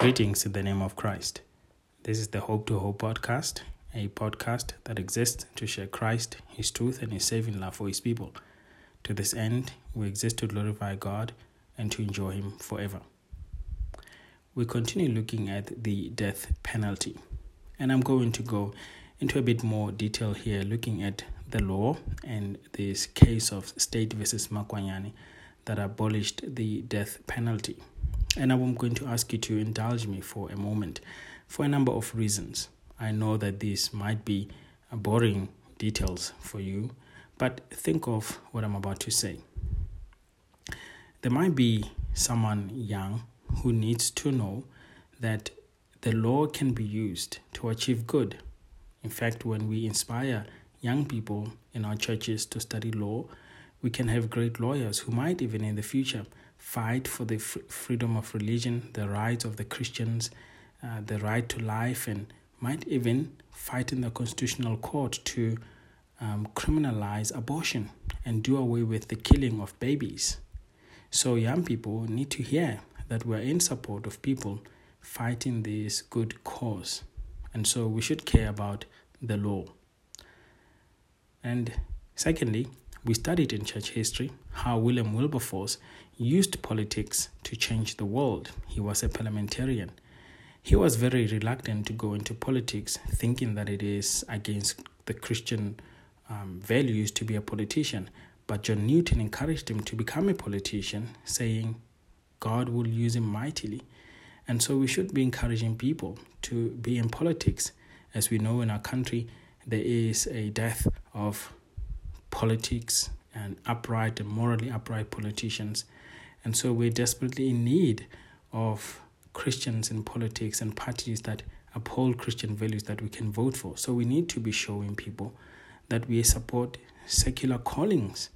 Greetings in the name of Christ. This is the Hope to Hope podcast, a podcast that exists to share Christ, His truth, and His saving love for His people. To this end, we exist to glorify God and to enjoy Him forever. We continue looking at the death penalty, and I'm going to go into a bit more detail here, looking at the law and this case of State versus Makwanyane that abolished the death penalty. And I'm going to ask you to indulge me for a moment for a number of reasons. I know that these might be boring details for you, but think of what I'm about to say. There might be someone young who needs to know that the law can be used to achieve good. In fact, when we inspire young people in our churches to study law, we can have great lawyers who might even in the future fight for the f- freedom of religion, the rights of the Christians, uh, the right to life, and might even fight in the constitutional court to um, criminalize abortion and do away with the killing of babies. So, young people need to hear that we're in support of people fighting this good cause. And so, we should care about the law. And secondly, we studied in church history how William Wilberforce used politics to change the world. He was a parliamentarian. He was very reluctant to go into politics, thinking that it is against the Christian um, values to be a politician. But John Newton encouraged him to become a politician, saying, God will use him mightily. And so we should be encouraging people to be in politics. As we know in our country, there is a death of politics and upright and morally upright politicians. And so we're desperately in need of Christians in politics and parties that uphold Christian values that we can vote for. So we need to be showing people that we support secular callings.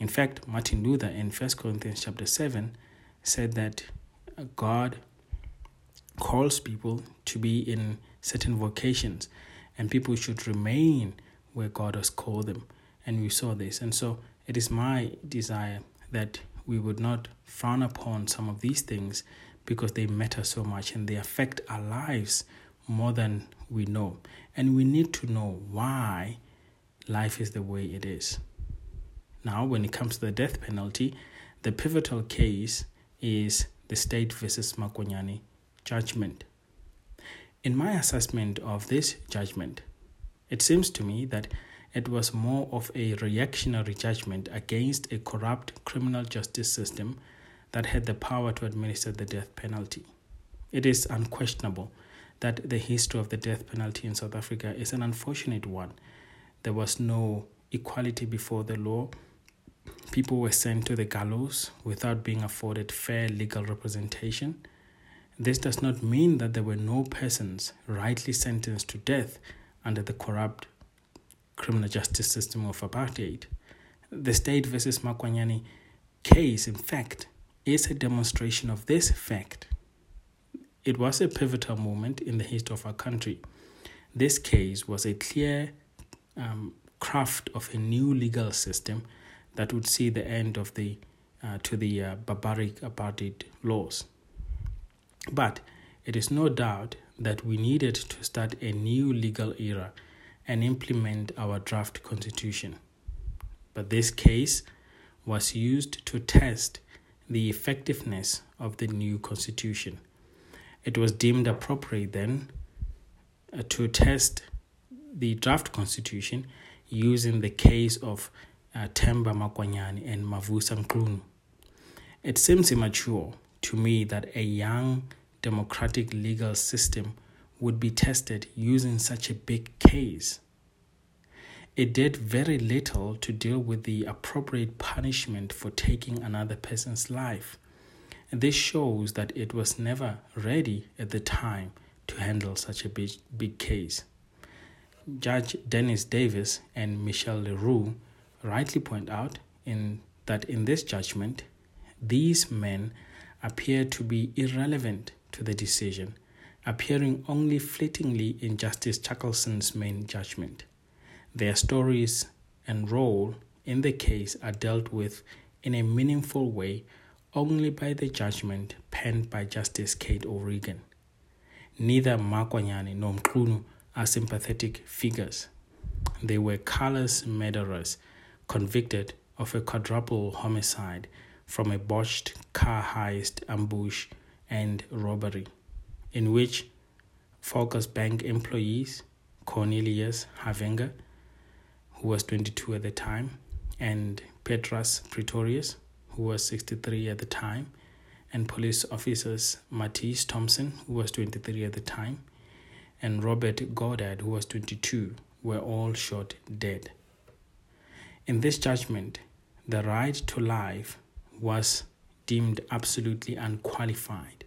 In fact, Martin Luther in 1 Corinthians chapter 7 said that uh, God calls people to be in certain vocations and people should remain where God has called them. And we saw this. And so it is my desire that we would not frown upon some of these things because they matter so much and they affect our lives more than we know. And we need to know why life is the way it is. Now, when it comes to the death penalty, the pivotal case is the state versus Makwanyane judgment. In my assessment of this judgment, it seems to me that it was more of a reactionary judgment against a corrupt criminal justice system that had the power to administer the death penalty. It is unquestionable that the history of the death penalty in South Africa is an unfortunate one. There was no equality before the law. People were sent to the gallows without being afforded fair legal representation. This does not mean that there were no persons rightly sentenced to death under the corrupt criminal justice system of apartheid. The State versus Makwanyane case, in fact, is a demonstration of this fact. It was a pivotal moment in the history of our country. This case was a clear um, craft of a new legal system that would see the end of the uh, to the uh, barbaric apartheid laws. But it is no doubt that we needed to start a new legal era and implement our draft constitution. But this case was used to test the effectiveness of the new constitution. It was deemed appropriate then uh, to test the draft constitution using the case of uh, Themba Makwanyane and Mavusa Mchunu. It seems immature to me that a young democratic legal system would be tested using such a big case. It did very little to deal with the appropriate punishment for taking another person's life. And this shows that it was never ready at the time to handle such a big, big case. Judge Dennis Davis and Michelle Leroux rightly point out in that in this judgment, these men appear to be irrelevant to the decision, appearing only fleetingly in Justice Chaskalson's main judgment. Their stories and role in the case are dealt with in a meaningful way only by the judgment penned by Justice Kate O'Regan Neither Makwanyane nor Mchunu are sympathetic figures. They were callous murderers convicted of a quadruple homicide from a botched car heist, ambush, and robbery, in which Focus Bank employees Cornelius Havenga, who was 22 at the time, and Petrus Pretorius, who was 63 at the time, and police officers Matisse Thompson, who was 23 at the time, and Robert Goddard, who was 22, were all shot dead. In this judgment, the right to life was deemed absolutely unqualified.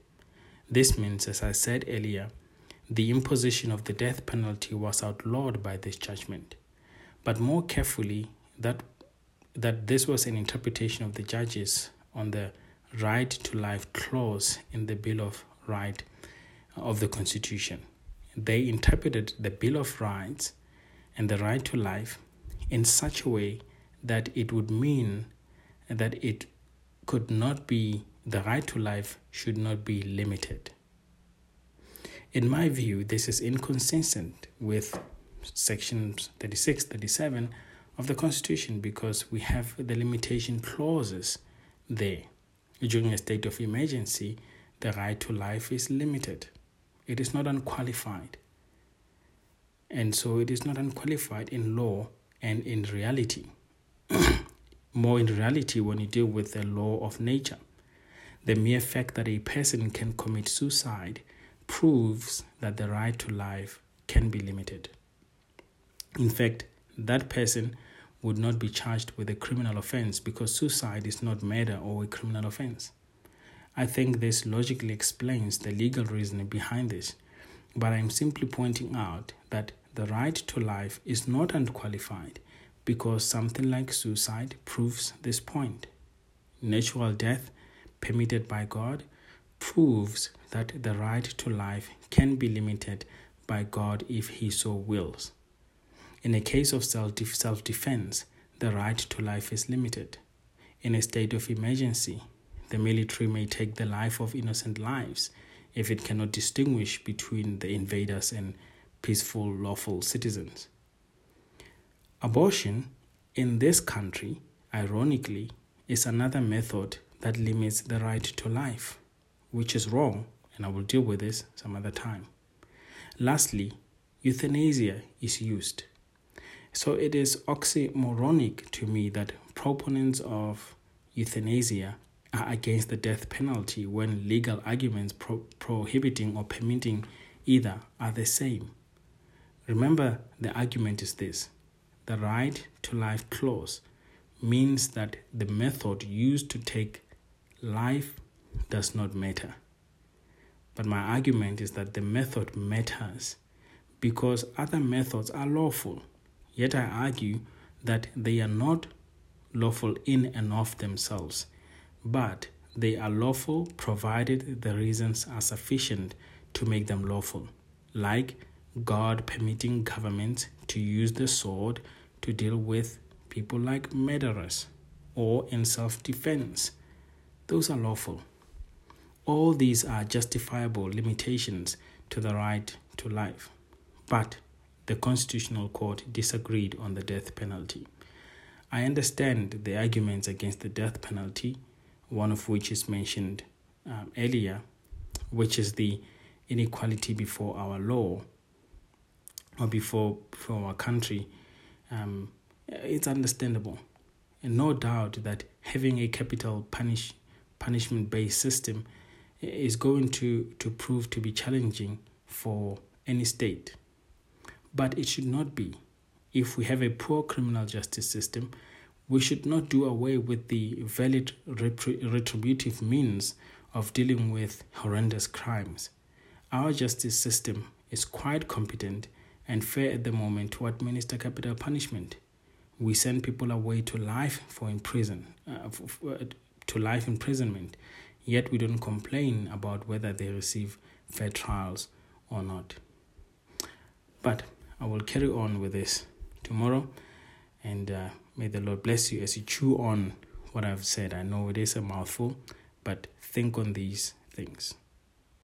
This means, as I said earlier, the imposition of the death penalty was outlawed by this judgment. But more carefully, that, that this was an interpretation of the judges on the right to life clause in the Bill of Right uh, of the Constitution. They interpreted the Bill of Rights and the right to life in such a way that it would mean that it could not be, the right to life should not be limited. In my view, this is inconsistent with sections 36, 37 of the Constitution because we have the limitation clauses there. During a state of emergency, the right to life is limited, it is not unqualified. And so it is not unqualified in law and in reality. More in reality when you deal with the law of nature. The mere fact that a person can commit suicide proves that the right to life can be limited. In fact, that person would not be charged with a criminal offense because suicide is not murder or a criminal offense. I think this logically explains the legal reasoning behind this, but I'm simply pointing out that the right to life is not unqualified because something like suicide proves this point. Natural death, permitted by God, proves that the right to life can be limited by God if He so wills. In a case of self defense, the right to life is limited. In a state of emergency, the military may take the life of innocent lives if it cannot distinguish between the invaders and peaceful, lawful citizens. Abortion in this country, ironically, is another method that limits the right to life which is wrong, and I will deal with this some other time. Lastly, euthanasia is used. So it is oxymoronic to me that proponents of euthanasia are against the death penalty when legal arguments pro- prohibiting or permitting either are the same. Remember, the argument is this the right to life clause means that the method used to take life does not matter. But my argument is that the method matters because other methods are lawful. Yet I argue that they are not lawful in and of themselves, but they are lawful provided the reasons are sufficient to make them lawful, like God permitting governments to use the sword to deal with people like murderers or in self defense. Those are lawful. All these are justifiable limitations to the right to life. But the Constitutional Court disagreed on the death penalty. I understand the arguments against the death penalty, one of which is mentioned um, earlier, which is the inequality before our law or before, before our country. Um, it's understandable. And no doubt that having a capital punish, punishment based system is going to, to prove to be challenging for any state. But it should not be. If we have a poor criminal justice system, we should not do away with the valid retributive means of dealing with horrendous crimes. Our justice system is quite competent and fair at the moment to administer capital punishment. We send people away to life for imprison, uh, to life imprisonment yet we don't complain about whether they receive fair trials or not. But I will carry on with this tomorrow, and uh, may the Lord bless you as you chew on what I've said. I know it is a mouthful, but think on these things.